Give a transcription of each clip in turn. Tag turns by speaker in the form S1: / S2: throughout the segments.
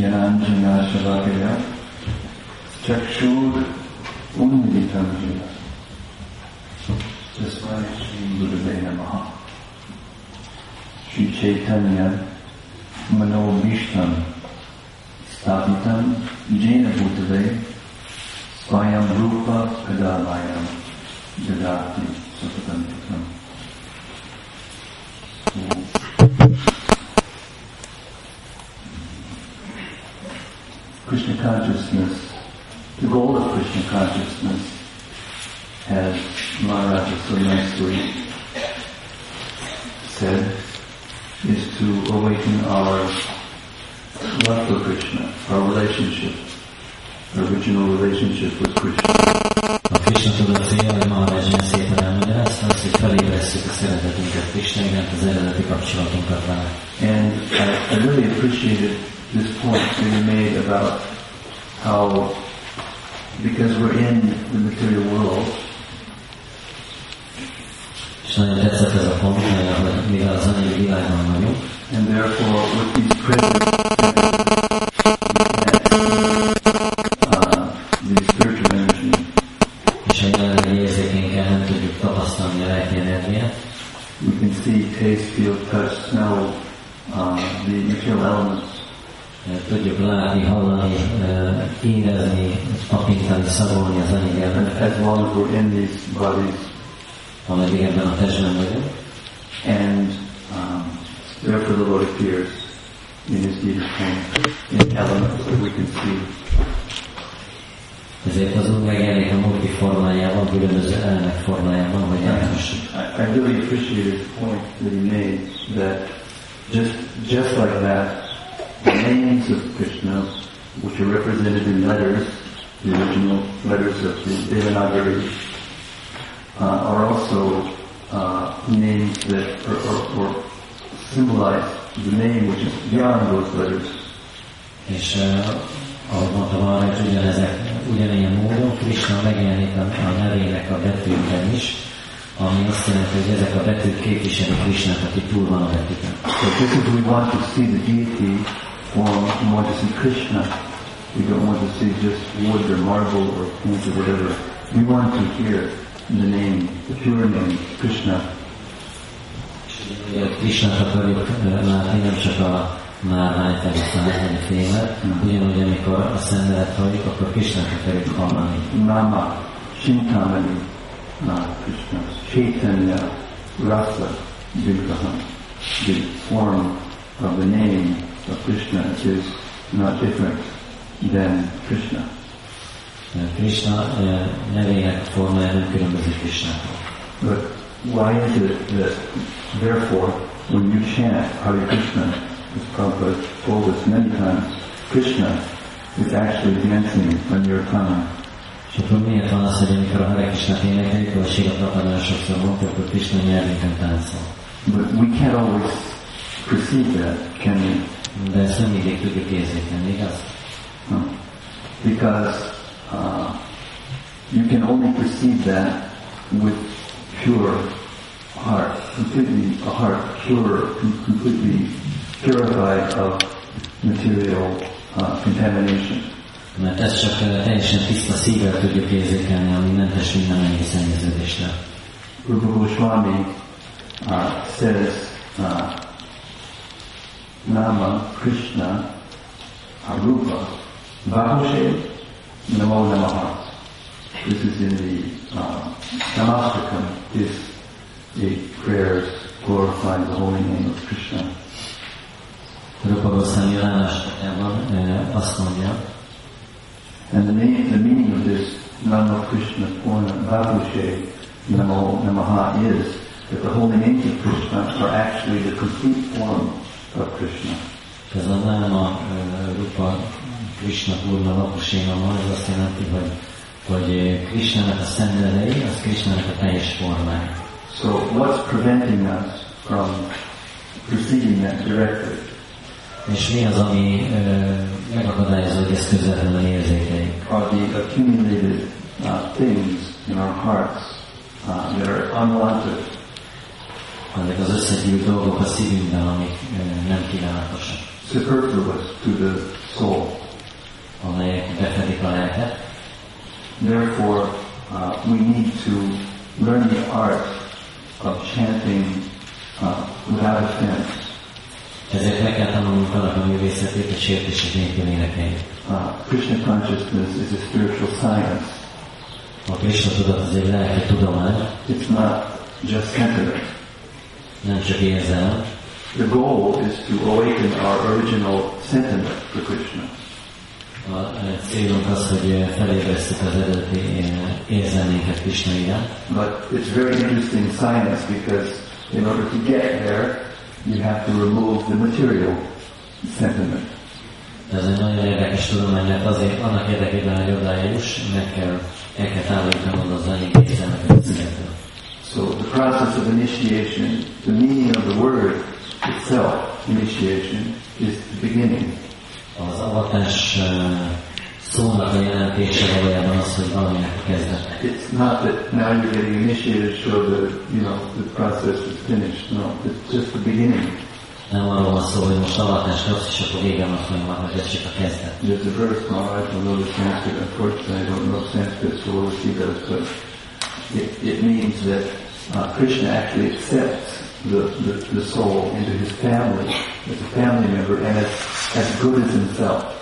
S1: ज्ञानशलाकया चक्षुरुन्मिलितं येन तस्मै श्रीगुरुवे नमः श्रीचैतन्यमनोभीष्टं स्थापितं येन भूतले स्वयं रूपकदामयं ददाति Krishna consciousness, the goal of Krishna consciousness, as Maharaja so nicely said, is to awaken our love for Krishna, our relationship, our original relationship with Krishna.
S2: A Krishna tudat célja, hogy Maharaj ilyen szépen elmagyarázta, az, hogy felébresztjük a szeretetünket Krishna iránt, az eredeti kapcsolatunkat vele.
S1: And I, I really appreciated this point that you made about how, because we're in the material world, and therefore with these present as long as we're in these bodies,
S2: ameddig ebben a testben vagyunk,
S1: and um, therefore the Lord appears in His deity form in elements that we can see.
S2: ezért az Úr megjelenik a múrti formájában, különböző elemek formájában, hogy elhassuk.
S1: I, I really appreciate his point that he made that just just like that, the names of Krishna, which are represented in letters, the original letters of the Devanagari, uh, are also uh, names that or, or, symbolize the name which is beyond those letters.
S2: És uh, ahogy mondtam arra, hogy ugyanezek, ugyanilyen módon Krishna megjelenik a, a nevének a betűkben is, ami azt jelenti, hogy ezek a betűk képviselik Krishnát, aki túl van a betűken.
S1: So just as we want to see the deity form, we want to see Krishna. We don't want to see just wood or marble or paint or whatever. We want to hear the name, the pure name, Krishna.
S2: Akarjuk uh, látni, nem csak a márványt, vagy a fát, vagy a fémet, ugyanúgy, amikor a szennelet halljuk, akkor Krishnát akarjuk hallani.
S1: Nama, Chintamani, uh, Krishna, Chaitanya, Rasa, Vigraha. The form of the name of Krishna is not different than Krishna.
S2: Uh, Krishna uh, nevének formája nem különbözik Krishnától.
S1: But why is it that, therefore, when you chant Hare Krishna, as Prabhupada told us many times, Krishna is actually dancing on your tongue.
S2: És akkor miért van az, hogy amikor a Hare Krishnát énekeljük, vagy Srila Prabhupada sokszor mondta, akkor Krishna nyelvünkön táncol.
S1: But we can't always perceive that, can we?
S2: De ezt nem mindig tudjuk érzékelni, igaz?
S1: No. Because uh, you can only perceive that with pure heart, completely a heart pure, com- completely purified of material uh, contamination.
S2: Mert ezt csak uh, teljesen tiszta szívvel tudjuk érzékelni, ami mentes minden annyi szennyeződésre.
S1: Rupa Goswami uh, says, uh, Nama Krishna Arupa Vahushe Namo Namaha. This is in the uh, Namastakam, is the prayers glorifying the holy name of Krishna.
S2: Rupa Goswami Námástakában uh, azt mondja,
S1: And the, name, the meaning of this Nama Krishna Purna Vahushe Namo Namaha is that the holy names of Krishna are actually the complete form of Krishna.
S2: ez a Náma uh, Rupa Krishna Purna Vapusénama, ez azt jelenti, hogy, hogy Krishnának a szenvedei, az Krishnának a teljes formája.
S1: So what's preventing us from perceiving that directly?
S2: És mi az, ami uh, megakadályozza, hogy ezt közvetlenül érzékeljük?
S1: Are the accumulated uh, things in our hearts uh, that are unwanted.
S2: Ezek az összegyűlt dolgok a szívünkben, amik uh, nem kívánatosak.
S1: superfluous to the soul.
S2: amelyek befedik a lelket.
S1: Therefore, uh, we need to learn the art of chanting uh, without offense.
S2: Ezért meg kell tanulnunk annak a művészetét, hogy sértések nélkül énekeljük.
S1: Uh, Krishna consciousness is a spiritual science.
S2: A Krishna tudat az egy lelki tudomány,
S1: It's not just sentiment.
S2: Nem csak érzelem.
S1: The goal is to awaken our original sentiment for Krishna.
S2: A célunk az, hogy felébresztjük az eredeti e, érzelménket Krishna iránt.
S1: But it's very interesting science because in order to get there, you have to remove the material sentiment.
S2: Ez egy nagyon érdekes tudomány, mert azért annak érdekében, hogy odáig juss, meg kell, el kell távolítanod az anyagi érzelmeket.
S1: So the process of initiation, the meaning of the word itself, initiation, is the beginning.
S2: Az avatás e, szónak a jelentése valójában az, hogy valaminek kezdete.
S1: It's not that now you're getting initiated so that, you know, the process is finished. No, it's just the beginning.
S2: Nem arról van szó, hogy most avatást kapsz, és akkor vége van a folyamatnak, ez csak a kezdet.
S1: There's a verse, Maharaj, I know the Sanskrit, unfortunately I don't know Sanskrit, so we'll see this, but it, it means that uh, Krishna actually accepts the, the, the soul into his family as a family member and as, as good as himself.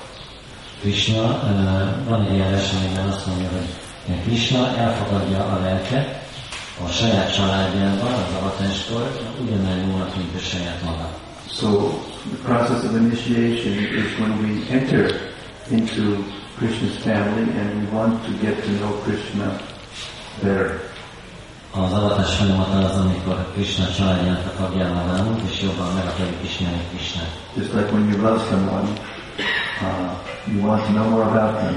S2: Krishna, uh, van egy amiben azt mondja, hogy Krishna elfogadja a lelket a saját családjában, az avatáskor, ugyanolyan jónak, mint a saját maga.
S1: So the process of initiation is when we enter into Krishna's family and we want to get to know Krishna better.
S2: Az avatás folyamata az, amikor Krishna családjának a tagjává válunk, és jobban meg akarjuk ismerni Krishnát.
S1: Just like when you love someone, uh, you want to know more about them.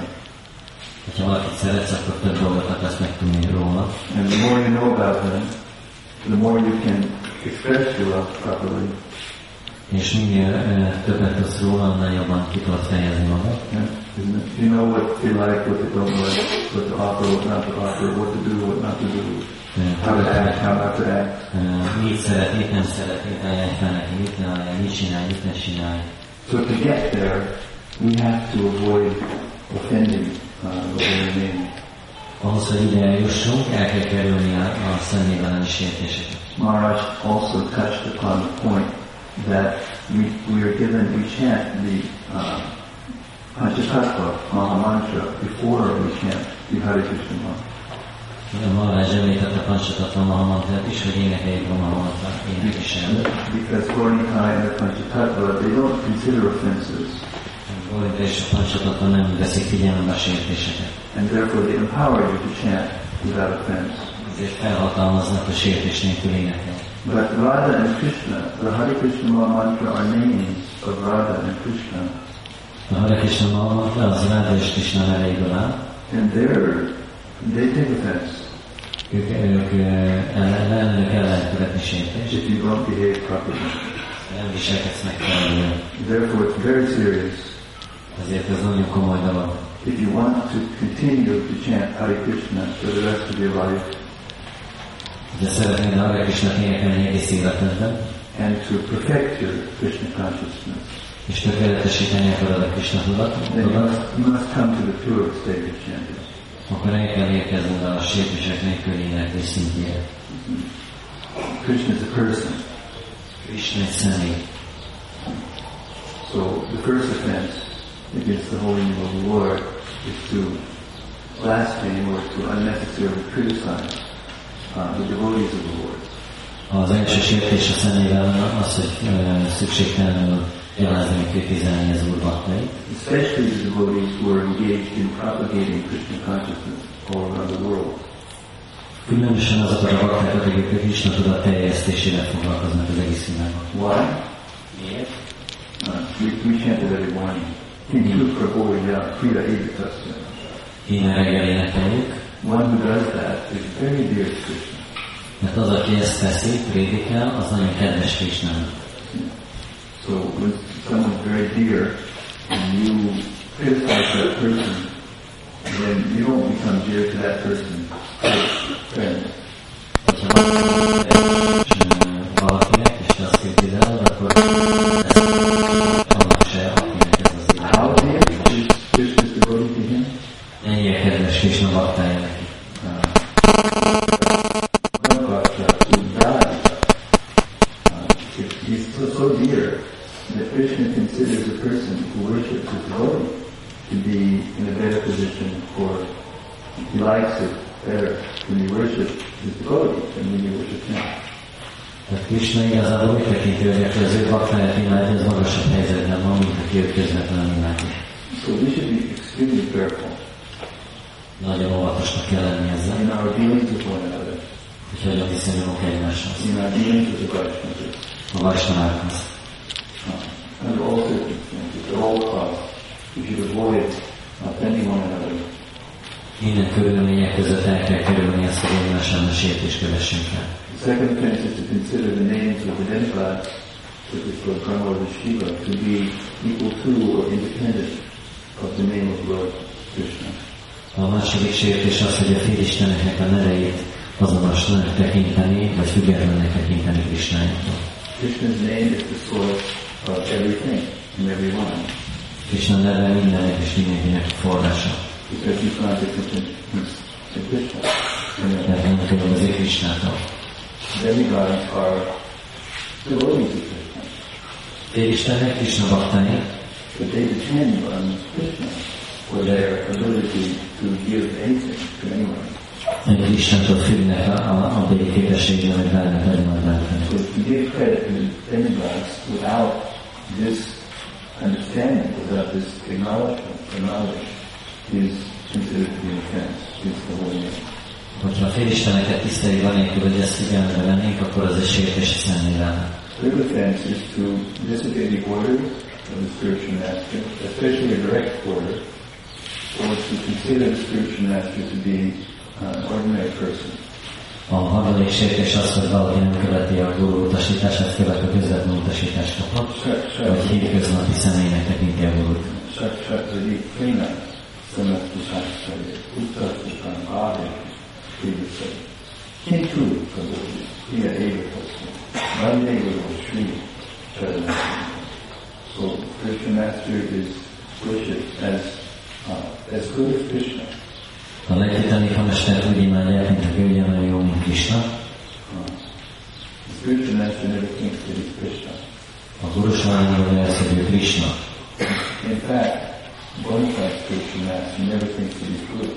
S2: Valakit szeretsz, akkor több dolgot akarsz megtudni róla,
S1: And the more you know about them, the more you can express your love properly.
S2: És minél uh, többet tudsz róla, annál jobban ki tudod fejezni magad.
S1: Yeah? You know what they like, what they don't like, what to offer, what not to offer, what to do, what not to do, how to act, how not to act.
S2: Uh, mit szeret, mit nem szeret, mit ajánlj fel neki, mit ne ajánlj, mit csinálj, mit ne csinálj.
S1: So to get there, we have to avoid offending uh, the holy name.
S2: Ahhoz, hogy ide eljussunk, el kell kerülni a, a személyben is értéseket.
S1: Maharaj also touched upon the point that we, we are given, we chant the uh, Panchatattva Maha Mantra before we chant the Hare Krishna mantra. Because Gaura Nitai and the Panchatattva, they don't consider offenses, and therefore they empower you to chant without offense.
S2: Ezért felhatalmaznak a sértés nélkül énekelni.
S1: But Radha and Krishna, the Hare Krishna Mantra are names of Radha and Krishna,
S2: A Hare Krishna Mahamantra az Ráda és Krishna neveiből áll.
S1: and they're, they take offense
S2: Ők, ők ellen- ellenük követni sértést.
S1: if you don't behave properly.
S2: Nem viselkedsz megfelelően.
S1: Therefore, it's very serious.
S2: Ezért ez nagyon komoly dolog.
S1: If you want to continue to chant Hare Krishna for the rest of your life
S2: De szeretnéd a Hare Krishna énekelni egész életedben,
S1: and to perfect your Krishna consciousness,
S2: és tökéletesíteni akarod a Krishna tudatot,
S1: you must, come to the pure state of chanting.
S2: akkor el kell érkezned a sértések nélküli éneklés szintjére. Mm-hmm.
S1: Krishna is a person.
S2: Krishna egy személy.
S1: So the first offense against the holy name of the Lord is to blaspheme or to unnecessarily criticize uh, the devotees of the Lord.
S2: Az első sértés a személyvel az, hogy szükségtelenül gyalázni, kritizálni az úr baktait,
S1: Especially the devotees who are engaged in propagating Krishna consciousness all around the world.
S2: Különösen azokat a baktákat, akik a Krishna tudat terjesztésével foglalkoznak az egész világon.
S1: Why?
S2: Miért?
S1: Uh, we, we chant it every morning. Kintu Prabhupada Krita Evitasya.
S2: Én reggel énekeljük,
S1: One who does that is very dear to Krishna.
S2: mert az, aki ezt teszi, prédikál, az nagyon kedves Krishnának.
S1: So when someone's very dear and you criticize that person, then you don't become dear to that person. Friends.
S2: Ha valakinek, és azt kritizálod, akkor baktáját imádja, az magasabb helyzetben van, mint aki őt közvetlenül imádja.
S1: So we should be extremely careful
S2: Nagyon óvatosnak kell lenni ezzel,
S1: in our dealings with one another,
S2: hogy hogyan viszonyulunk egymáshoz,
S1: in our dealings with the Vaishnavas,
S2: a
S1: under all circumstances, at all costs. We should avoid offending one another.
S2: Minden körülmények között el kell kerülni azt, hogy egymás ellen sértést kövessünk el.
S1: The second offense is to consider the names of the demigods, as Lord Brahma or Shiva, to be equal to or independent of the name of Lord Krishna.
S2: A második sértés az, hogy a félisteneknek a neveit azonosnak tekinteni, vagy függetlennek tekinteni Krisnájától.
S1: Krishna's name is the source of everything and everyone,
S2: Krishna neve mindennek és mindenkinek forrása.
S1: because he's not different than Krishna.
S2: Tehát nem különbözik Krisnától.
S1: demigods are devotees of Krishna,
S2: Félistenek Krishna baktái,
S1: but they depend on Krishna for their ability to give anything to anyone.
S2: egy Istentől függnek a, a, a béli képességre, hogy adjanak bármit.
S1: So to give credit to the demigods without this understanding, without this acknowledgement or knowledge, is considered to be offense against the holy name.
S2: Hogyha a félisteneket tiszteljük anélkül, hogy ezt figyelembe vennénk, akkor az egy sértés a személyre.
S1: Third offense is to disobey the orders of the spiritual master, especially a direct order, or to consider the spiritual master to be uh, an ordinary person.
S2: A harmadik sértés az, hogy valaki nem követi a guru utasítását, követő közvetlen utasítást kaphat, vagy hétköznapi személynek tekinti a gurut.
S1: shat- shat- Prina, Samastasasarya, Guru. So, Krishna Master is worshipped as, uh, as good as Krishna.
S2: A legtitánika mestert úgy imádják, mint a ugyanolyan jó, mint Krishna.
S1: Uh, the spiritual master never thinks that he's Krishna.
S2: A guru gondolja azt, hogy ő Krishna.
S1: In fact, bona fide spiritual master never thinks that he's good.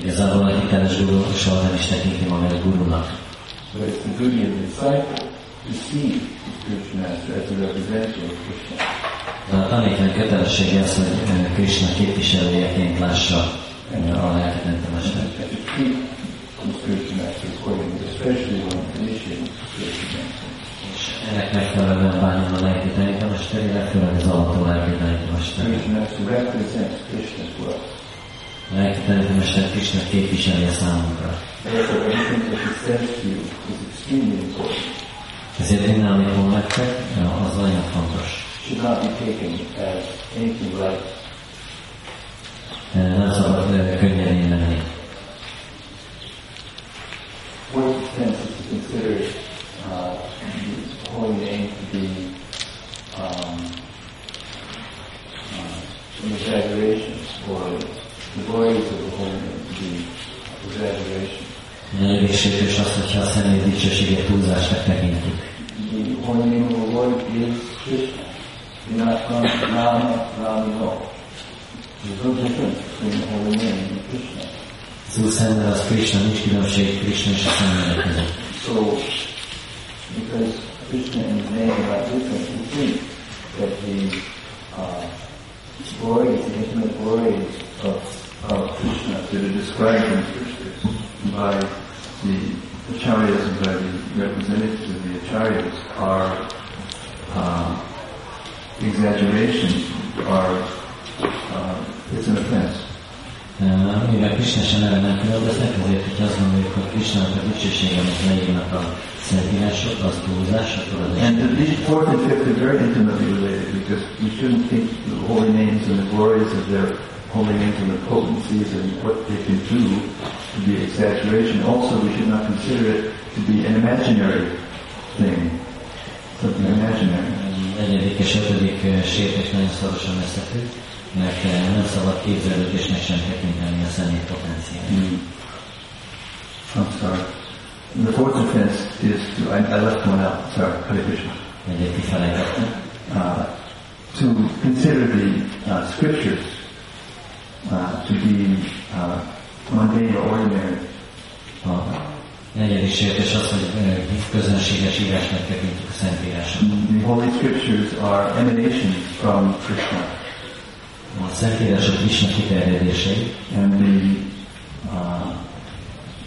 S2: Igazából a hiteles guru soha nem is tekinti magát gurunak.
S1: But it's the duty of the disciple to see the spiritual master as a representative of Krishna.
S2: De a tanítvány kötelessége az, hogy ö, Krishna képviselőjeként lássa ö, a lelketente mestert.
S1: And to treat the spiritual master accordingly, especially when initiating spiritual master.
S2: És ennek megfelelően bánjon a lelketente mester, illetve az alató lelketente mester.
S1: Spiritual master represents Krishna to us.
S2: A lelketente mester Krishna képviseli a számunkra.
S1: Therefore, everything that he says to you is extremely important.
S2: Ezért minden, amit mond nektek, az nagyon fontos.
S1: Should not be taken as anything like
S2: Ö, Nem szabad ö, könnyedén lenni.
S1: Fourth offense is to consider uh, the holy name to be um, uh, an exaggeration, or the glories of the holy name to be exaggeration.
S2: A negyedik sértés az, hogyha a személy dicsőséget túlzásnak tekintjük.
S1: The holy name of the Lord is Krishna. Do not come Rama, Rama, no. There's no difference between the holy name and Krishna.
S2: Az Úr szemben az Krishna, nincs különbség Krishna és a személyek között.
S1: So, because Krishna and his name are not different, we think that the uh, glories, the intimate glories of, of Krishna that are described in scriptures by the acharyas and by the representatives of the acharyas are uh, exaggerations, are uh, it's an offense.
S2: Uh, Mivel Krishna sem erre nem különböznek, ezért, hogy azt gondoljuk, hogy Krishnának a dicsősége, amit leírnak a szentírások, az túlzás, akkor az
S1: And these fourth and fifth are very intimately related because we shouldn't think the holy names and the glories of their holy names and the potencies and what they can do to be exaggeration. Also, we should not consider it to be an imaginary thing, something imaginary.
S2: Negyedik és ötödik uh, sértés nagyon szorosan összefügg, mert uh, nem szabad képzelődésnek sem tekinteni a személy potenciáját.
S1: Mm. I'm sorry. The fourth offense is to, I, I left one out, sorry, Hare Krishna. Uh, to consider the uh, scriptures uh, to be uh, mundane or ordinary.
S2: A negyedik sértés az, hogy közönséges írásnak tekintjük a Szentírásot.
S1: The Holy Scriptures are emanations from Krishna,
S2: A Szentírások Krishna kiterjedései,
S1: and the uh,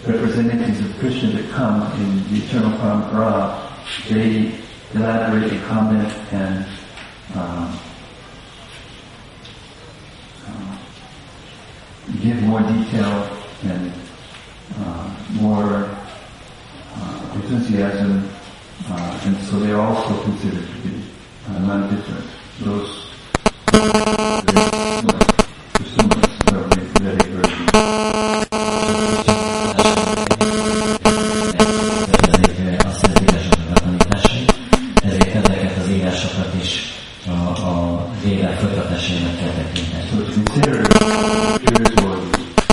S1: representatives of Krishna that come in the eternal Parampara, they elaborate and comment and uh, uh, give more detail and uh, more uh, enthusiasm, uh, and so they are also considered to be uh, non-different. Those pursuants of the Vedic version.
S2: ezek a Szentírásoknak a tanításai, ezért ezeket az írásokat is a, a védek folytatásainak kell tekinteni.
S1: So to consider scriptures or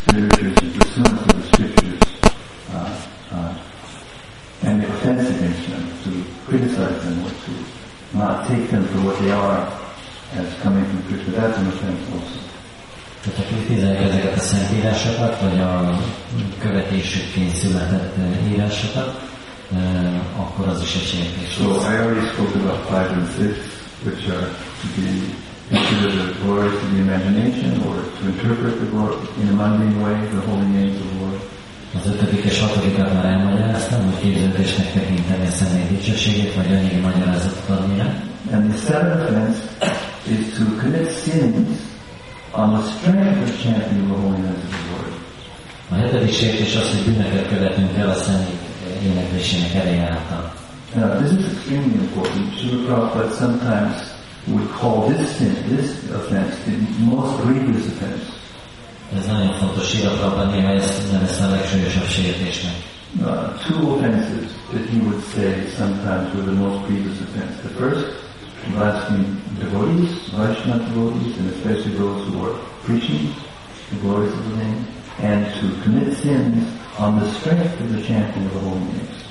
S1: the literatures as pursuant to the scriptures uh, uh, and the offense against them, to criticize them or to not take them for what they are as coming from Krishna, that's an offense also.
S2: Tehát ha kritizáljuk ezeket a szentírásokat, vagy a követésükként született eh, írásokat, eh, akkor az is egy sértés.
S1: So I already spoke about five and six, which are to be considered the glories of the imagination or to interpret the glory in a mundane way, the holy names of the Lord.
S2: Az ötödik és hatodikat már elmagyaráztam, hogy képződésnek tekinteni a személy dicsőségét, vagy anyagi magyarázatot adni rá.
S1: And the seventh offense is to commit sins on the strength of chanting the holy names of the Lord.
S2: A hetedik sértés az, hogy bűnöket követünk el a személy éneklésének által.
S1: Now, this is extremely important. Srila Prabhupada sometimes would call this sin, this offense, the most grievous offense.
S2: Ez nagyon fontos, néha ezt nevezte a legsúlyosabb sértésnek.
S1: Uh, two offenses that he would say sometimes were the most grievous offense. The first, blaspheme devotees, Vaishnava devotees, and especially those who are preaching the glories of the name, and to commit sins on the strength of the chanting of the holy names.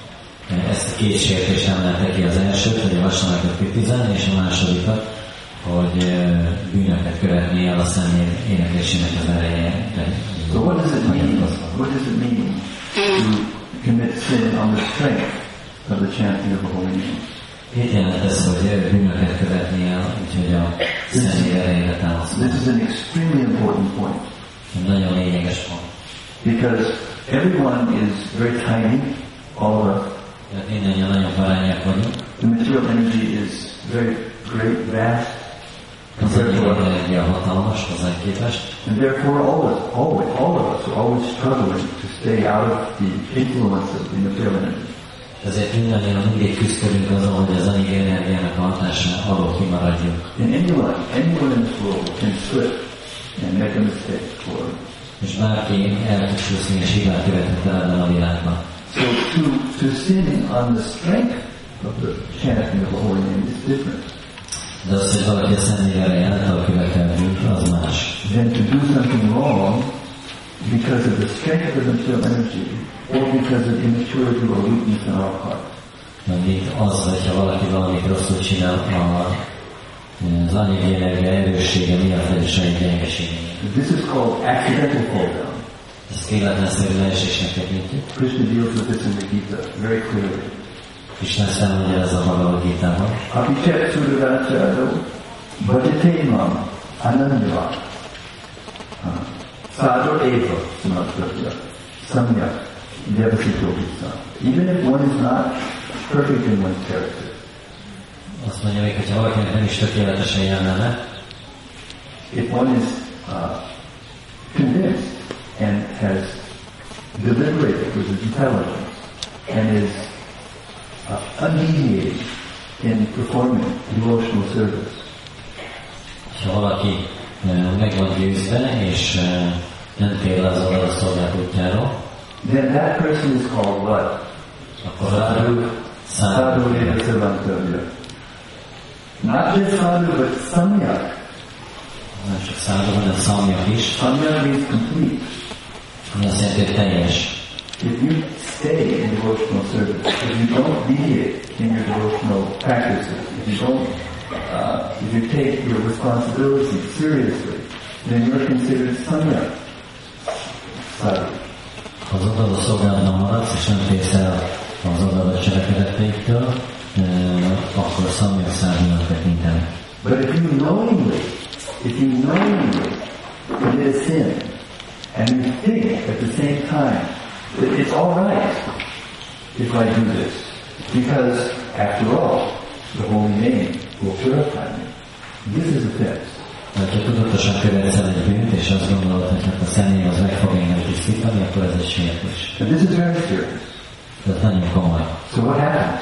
S2: Ezt a két sértést emelte ki az elsőt, hogy a vasanakat kritizálni, és a másodikat, hogy bűnöket követni el a személy éneklésének az ereje.
S1: So what does it mean? What does it mean to commit sin on the strength of the chanting of the holy names?
S2: Mit jelent ez, hogy bűnöket követni el, úgyhogy a személy erejére támaszkodni?
S1: This is an extremely important point
S2: Nagyon lényeges pont.
S1: because everyone is very tiny, all of us.
S2: Tehát mindannyian nagyon parányak vagyunk.
S1: The material energy is very great, vast,
S2: Az
S1: compared to
S2: anyagi
S1: us.
S2: energia hatalmas hozzánk képest,
S1: And therefore all of us, always, all of us are always struggling to stay out of the influence of the material energy.
S2: ezért mindannyian mindig küzdködünk azon, hogy az anyagi energiának a hatása alól kimaradjunk.
S1: And anyone, anyone in this world can slip and make a mistake or
S2: És bárki el tud csúszni és hibát követhet el ebben a világban.
S1: So to, to sin on the strength of the chanting of the holy name is different
S2: De az, hogy valaki a személy által követel az más.
S1: than to do something wrong because of the strength of the material energy or because of immaturity or weakness in our heart.
S2: Az, hogyha valaki valamit rosszul csinál, a, az anyagi energia erőssége miatt vagy a saját gyengeségének.
S1: This is called accidental fall down. Krishna deals with this in the Gita very clearly.
S2: Ezt elmagyarázza a Bhagavad Gita-ban.
S1: Apichet Sudavacharado Bhajatemam Anandava Sadhu Eva Samatratya Samyak Devasito Visa. Even if one is not perfect in one's character,
S2: Azt mondja még, hogyha valakinek nem is tökéletesen
S1: if one is uh, convinced and has deliberated with his intelligence and is uh, in performing devotional service,
S2: ha valaki meg van győzve, és nem tér le az a útjáról,
S1: then that person is called what?
S2: sadhu,
S1: Sadhu
S2: sadhu,
S1: Eva Sarvantavya. Not just sadhu, but samyak.
S2: sadhu, hanem szamyak is,
S1: Samyak means complete. If you stay in devotional service, if you don't deviate in your devotional practices, if you don't, uh, if you take your responsibility seriously, then you're considered samyak sadhu.
S2: Az odaadó szolgálatban maradsz, és nem térsz el az odaadó cselekedeteiktől, akkor szamyak szárnyúnak tekintenek.
S1: But if you knowingly, if you knowingly commit a sin, and you think at the same time that it's all right if I do this, because after all, the holy name will purify me. This is offense.
S2: Mert ha tudatosan követsz el egy bűnt, és azt gondolod, hogy hát a személy az meg fog engem tisztítani, akkor ez egy sértés.
S1: And this is very serious.
S2: Ez nagyon komoly.
S1: So what happens?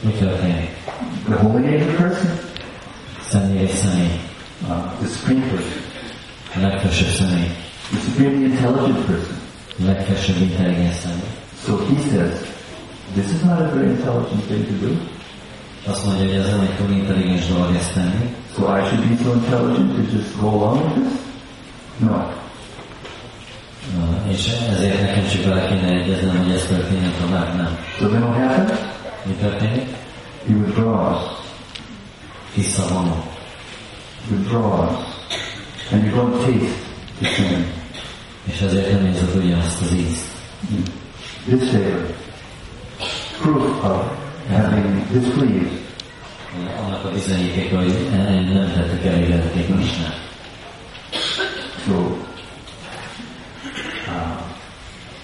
S2: Mi történik?
S1: The holy name of the person,
S2: Személy és személy.
S1: uh, the supreme person,
S2: A legfelsőbb személy.
S1: The supremely intelligent person.
S2: A.
S1: So he says, this is not a very intelligent thing to do.
S2: Azt mondja, hogy ez nem egy túl intelligens dolog ezt tenni.
S1: So I should be so intelligent to just go along with this? No.
S2: És ezért nekem csak bele kéne egyeznem, hogy ez történjen tovább, nem.
S1: So then what?
S2: Mi történik?
S1: He withdraws,
S2: Visszavonul.
S1: withdraws, and you don't taste the sin.
S2: És ezért nem érzed ugyanazt az ízt.
S1: This favor, proof of having displeased.
S2: Annak a bizonyítéka, hogy nem tettük elégedették Krisnát.
S1: So, uh,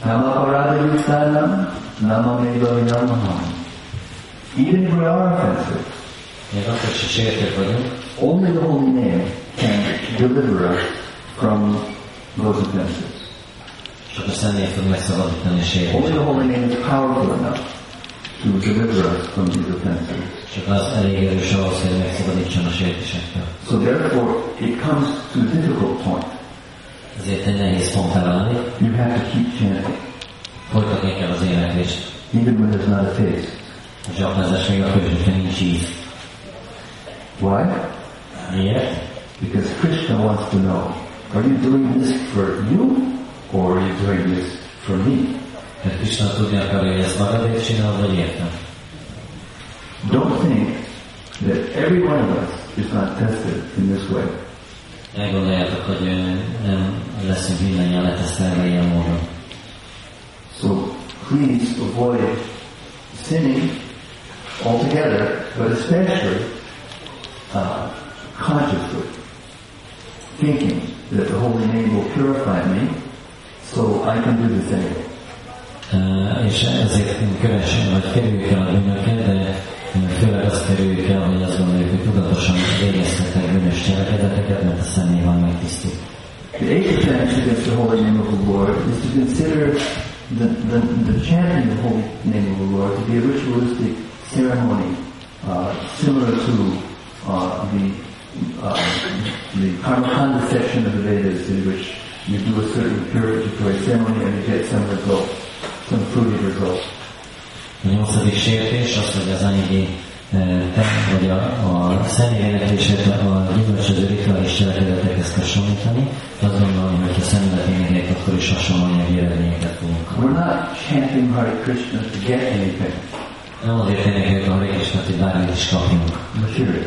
S1: Nama Parada Yuktanam, Nama Meva Yamaham. Even if we are offensive,
S2: Még akkor se sértők vagyunk,
S1: only the holy name can deliver us from those offenses.
S2: csak a személy fog megszabadítani a
S1: Only the holy name is powerful enough to deliver us from these offenses.
S2: Csak az elég erős ahhoz, hogy megszabadítson a sértésektől.
S1: So therefore, it comes to a difficult point.
S2: Ezért egy nehéz pont elállni,
S1: You have to keep chanting,
S2: folytatni kell az éneklést.
S1: even when there's not a taste.
S2: A zsapázás még akkor is, hogyha nincs íz.
S1: Why?
S2: Miért?
S1: Because Krishna wants to know, are you doing this for you, or are you doing this for me?
S2: Mert Krishna tudni akarja, hogy ezt magadért csinálod, vagy értem.
S1: Don't think that every one of us is not tested in this way.
S2: Ne gondoljátok, hogy nem leszünk mindannyian letesztelve ilyen módon.
S1: So please avoid sinning altogether, but especially uh, consciously thinking that the holy name will purify me, so I can do this anyway.
S2: Ö, És ezért kövessünk, vagy kerüljük el a bűnöket, de főleg azt kerüljük el, hogy azt gondoljuk, hogy tudatosan végezhetek bűnös cselekedeteket, mert a személy van megtisztít.
S1: The eighth offense against the holy name of the Lord is to consider the, the, the chanting the holy name of the Lord to be a ritualistic ceremony uh, similar to uh, the uh, the Karmakanda section of the Vedas in which you do a certain purificatory ceremony and you get some result, some fruity result.
S2: A nyolcadik sértés az, hogy az anyagi ö, te, vagy a, a személyéneklését a gyümölcsöző rituális cselekedetekhez hasonlítani. Azt gondolom, hogy ha szemület éneklik, akkor is hasonló anyagi eredményeket fogunk.
S1: We're not chanting Hare Krishna to get anything
S2: Nem azért énekeljük a Hare Krishnát, hogy bármit is kapjunk
S1: material.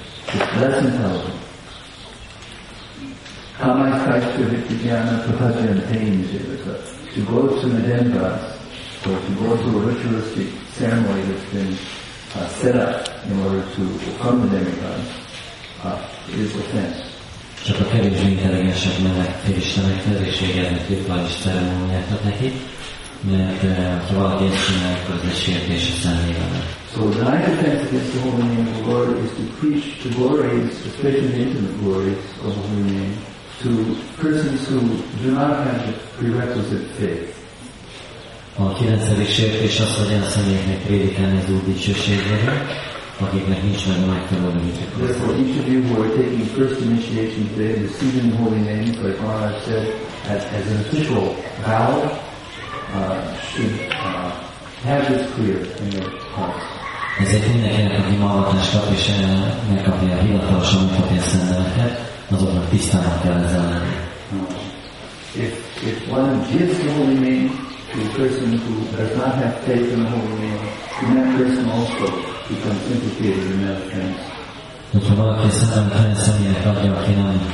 S1: It's less intelligent. Kamaikaisha Vityana Prapajan Pain To go to demigods, or to go to a ritualistic ceremony that's been uh, set up in order to become the demigods uh, is offense.
S2: Csak a kevésbé intelligensek mennek fél Istenekhez, és végeznek rituális ceremóniákat neki, mert eh, ha valaki ezt csinál, akkor ez egy sértés a.
S1: So the ninth offense against the holy name of the Lord is to preach the glories, especially the intimate glories of the holy name, to persons who do not have the prerequisite faith.
S2: A kilencedik sértés az, hogy olyan személyeknek prédikálni az Úr akiknek nincs meg a megfelelő hitük.
S1: Therefore, each of you who are taking first initiation today, receiving the holy name, like Maharaj said, as, as an official vow, uh, should uh, have this clear in your hearts.
S2: Ezért mindenkinek, aki ma avatást kap és megkapja hivatalosan megkapja a szendeleket, azoknak tisztának kell ezzel lenni.
S1: If, if one gives the holy name to a person who does not have faith in the holy name, then that person also becomes implicated in that offense.
S2: Hogyha valaki a szentelmet olyan személynek adja, aki nem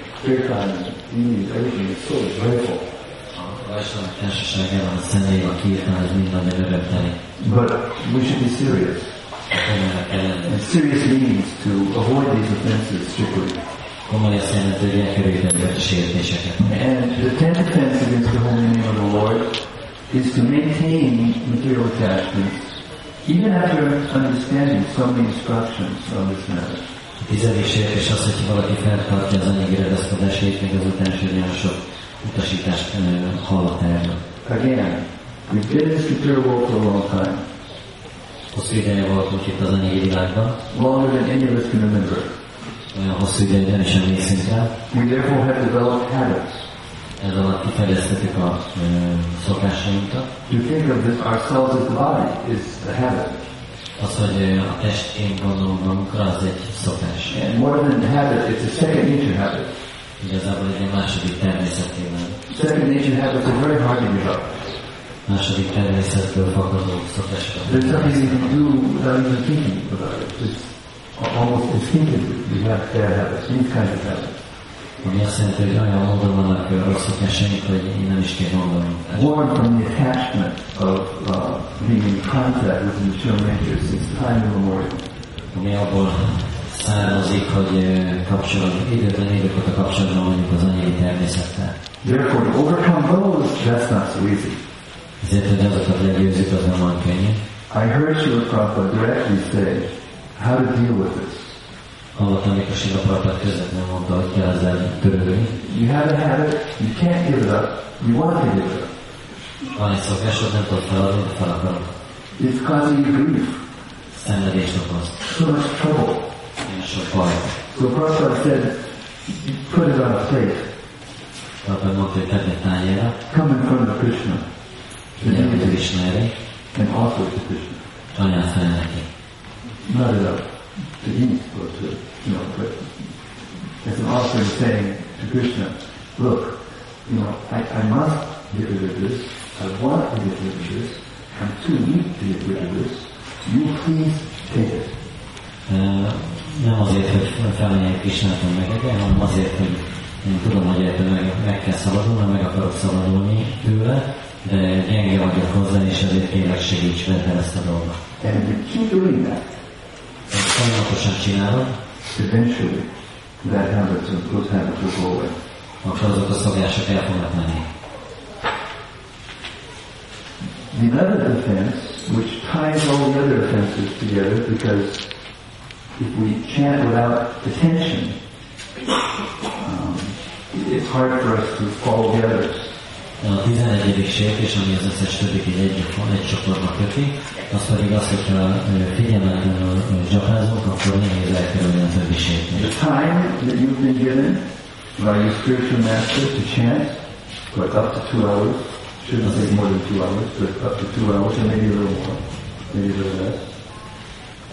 S1: But we should be serious. And serious means to avoid these offenses strictly. And the tenth offense against the holy name of the Lord is to maintain material attachments even after understanding so many instructions on this matter.
S2: A tizedik sértés az, hogy valaki feltartja az anyagi ragaszkodásait, még azután is, olyan sok utasítást hallott erről.
S1: Again, we've been in this material world for a long time,
S2: Hosszú ideje voltunk itt az anyagi világban,
S1: longer than any of us can remember.
S2: olyan hosszú ideje, nem is emlékszünk rá.
S1: We therefore have developed habits.
S2: Ez alatt kifejeztetük a ö, szokásainkat.
S1: To think of this ourselves as the body is a habit.
S2: Az, hogy a testként gondolunk magunkra, az egy szokás.
S1: And more than habit, it's a second nature habit.
S2: Igazából egy második természetében.
S1: Second nature habits are very hard to give up.
S2: Második természetből fakadó szokásokat.
S1: There's something you can do without even thinking about it. It's almost instinctively you have bad habits, these kinds of habits. Born from the attachment of uh, being in contact with the material nature since time immemorial.
S2: Ami abból származik, hogy kapcsolatban, időben évek óta kapcsolatban vagyunk az anyagi természettel.
S1: Therefore, to overcome those, that's not so easy.
S2: Ezért, hogy azokat legyőzzük, az nem olyan könnyű.
S1: I heard Srila Prabhupada directly say how to deal with this. You have a habit, you can't give it up, you want to give it up.
S2: Van egy szokásod, nem tudod feladni, de fel akarod.
S1: It's causing you grief,
S2: Szenvedést okoz.
S1: so much trouble.
S2: Nagyon sok baj.
S1: So Prabhupada said, put it on a plate,
S2: Prabhupád mondta, hogy tedd egy tányérra,
S1: come in front of Krishna,
S2: mindenkit ő ismeri,
S1: and offer to Krishna.
S2: anyát fel neki.
S1: Not up to eat or to, you know, but as an offering saying to Krishna, look, you know, I, I must get rid of this, I want to get rid of this, I'm too weak to get rid of this, you please take it.
S2: Ö, Nem azért, hogy felmenjek Krisnáton meg hanem azért, hogy én tudom, hogy ettől meg, meg kell szabadulnom, meg akarok szabadulni tőle, de gyenge vagyok hozzá, és ezért kérlek segíts velem ezt a dolgot.
S1: And you keep doing that,
S2: folyamatosan csinálom,
S1: eventually that habit, will- those habits will go away.
S2: akkor azok a szokások el fognak menni.
S1: The eleventh offense, which ties all the other offenses together, because if we chant without attention, um, it's hard for us to follow the others.
S2: A 11. sértés, ami az összes többit így egy, egy csoportba köti, az pedig az, hogyha figyelmetlenül ö, zsapázunk, akkor nehéz elkerülni
S1: The time that you've been given by your spiritual master to chant, like up to two hours, shouldn't take more than two hours, but up to two hours, or maybe a little more, maybe a little less.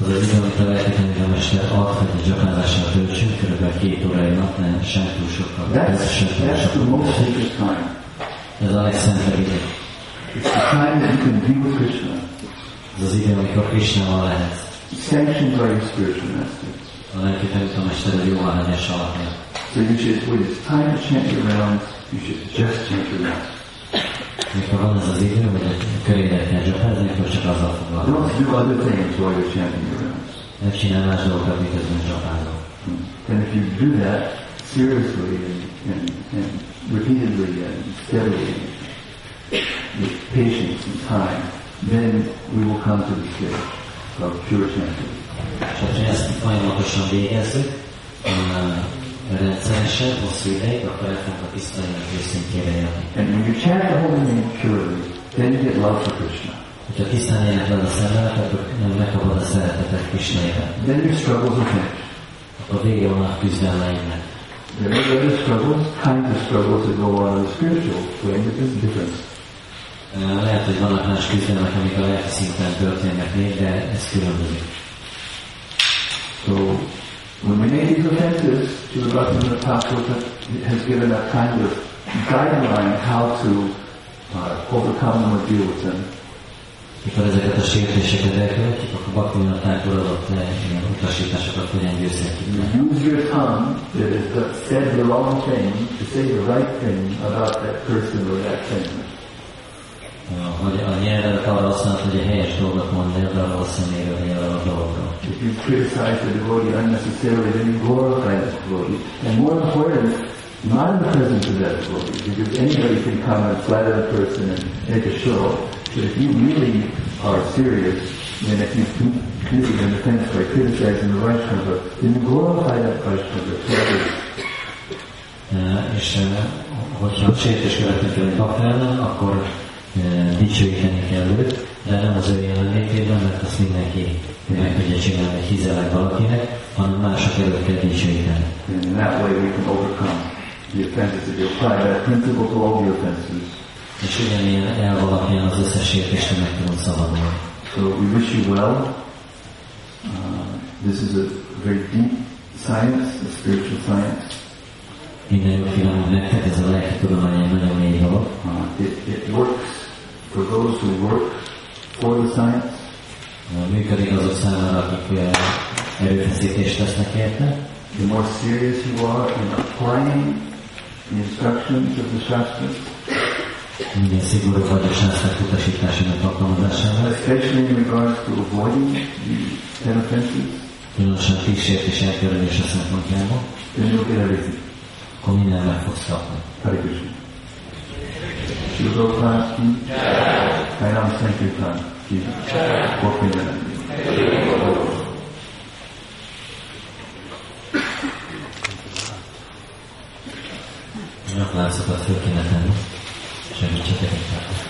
S2: Az az idő, amit lelketlenül a mester ad, hogy a zsapázással töltsünk, kb. két órai nap, nem sem túl sokkal.
S1: That's,
S2: sem túl
S1: that's the most sacred time.
S2: Ez a legszentebb idő.
S1: It's the time that you can be with Krishna,
S2: Ez az idő, amikor Krisnával lehet.
S1: sanctioned by your spiritual master. So you should, when it's time to chant your rounds, you should just chant your rounds.
S2: Mikor van ez az idő, hogy a körédet foglalkozni.
S1: Don't do other things while you're chanting your rounds. And if you do that seriously and, and, and repeatedly and steadily, with patience and time, then we will come to the stage of pure chanting.
S2: És ha ezt folyamatosan végezzük, uh, rendszeresen, hosszú ideig, akkor el fogunk a tiszteletnek őszintjére jönni.
S1: And when you chant the holy name purely, then you get love for Krishna.
S2: Hogyha tisztán énekled a szemelet, akkor megkapod a szeretetet Krishna iránt.
S1: Then your struggles will finish.
S2: Akkor vége van a küzdelmeimnek.
S1: There are other struggles, kinds of struggles that go on in the spiritual plane, but there's a difference.
S2: Uh, Lehet, hogy vannak más küzdelmek, amik a lelki szinten történnek még, de ez különbözik.
S1: So when we make these offenses, Srila Bhaktivinoda Thakur has given a kind of guideline how to uh, overcome them or deal with them.
S2: Mikor ezeket a sértéseket elkövetjük, akkor Bhaktivinoda Thakur adott le ilyen utasításokat, hogyan meg.
S1: You use your tongue that has said the wrong thing to say the right thing about that person or that thing.
S2: Hogy a nyelvedet arra használod, hogy a helyes dolgot mondani, de arra vagy arra a.
S1: If you criticize the devotee unnecessarily, then you glorify the devotee. And more important, not in the presence of that devotee, because anybody can come and flatter a person and make a show. But if you really are serious, then if you committed an offense by criticizing the Vaishnava, then you glorify that Vaishnava.
S2: Uh, És uh, hogyha sértés követünk el akkor dicsőíteni kell őt, de nem az ő jelenlétében, mert azt mindenki meg tudja csinálni, hogy hizeleg valakinek, hanem mások előtt kell dicsőíteni.
S1: In that way we can overcome the offenses. If you apply that principle to all the offenses.
S2: És ugyanilyen elv alapján az összes sértésre meg tudunk szabadulni.
S1: So we wish you well. Uh, this is a very deep science, a spiritual science.
S2: Minden jót kívánok nektek, ez a lelki tudomány egy nagyon mély dolog.
S1: Uh, it, it works for those who work for the science.
S2: Uh, Működik azok számára, akik uh, erőfeszítést tesznek érte.
S1: The more serious you are in applying the instructions of the Shastras,
S2: Minden szigorú vagy a utasításának alkalmazásával,
S1: especially in regards to avoiding the ten offenses,
S2: különösen a kísértés elkerülése szempontjából,
S1: then you'll get everything.
S2: akkor minden meg fogsz kapni.
S1: Hare Krishna. Shri Prabhupada ki, Harinam Sankirtan ki, Bhakti
S2: Gyakorlászokat föl kéne tenni. Segítsetek egy pár.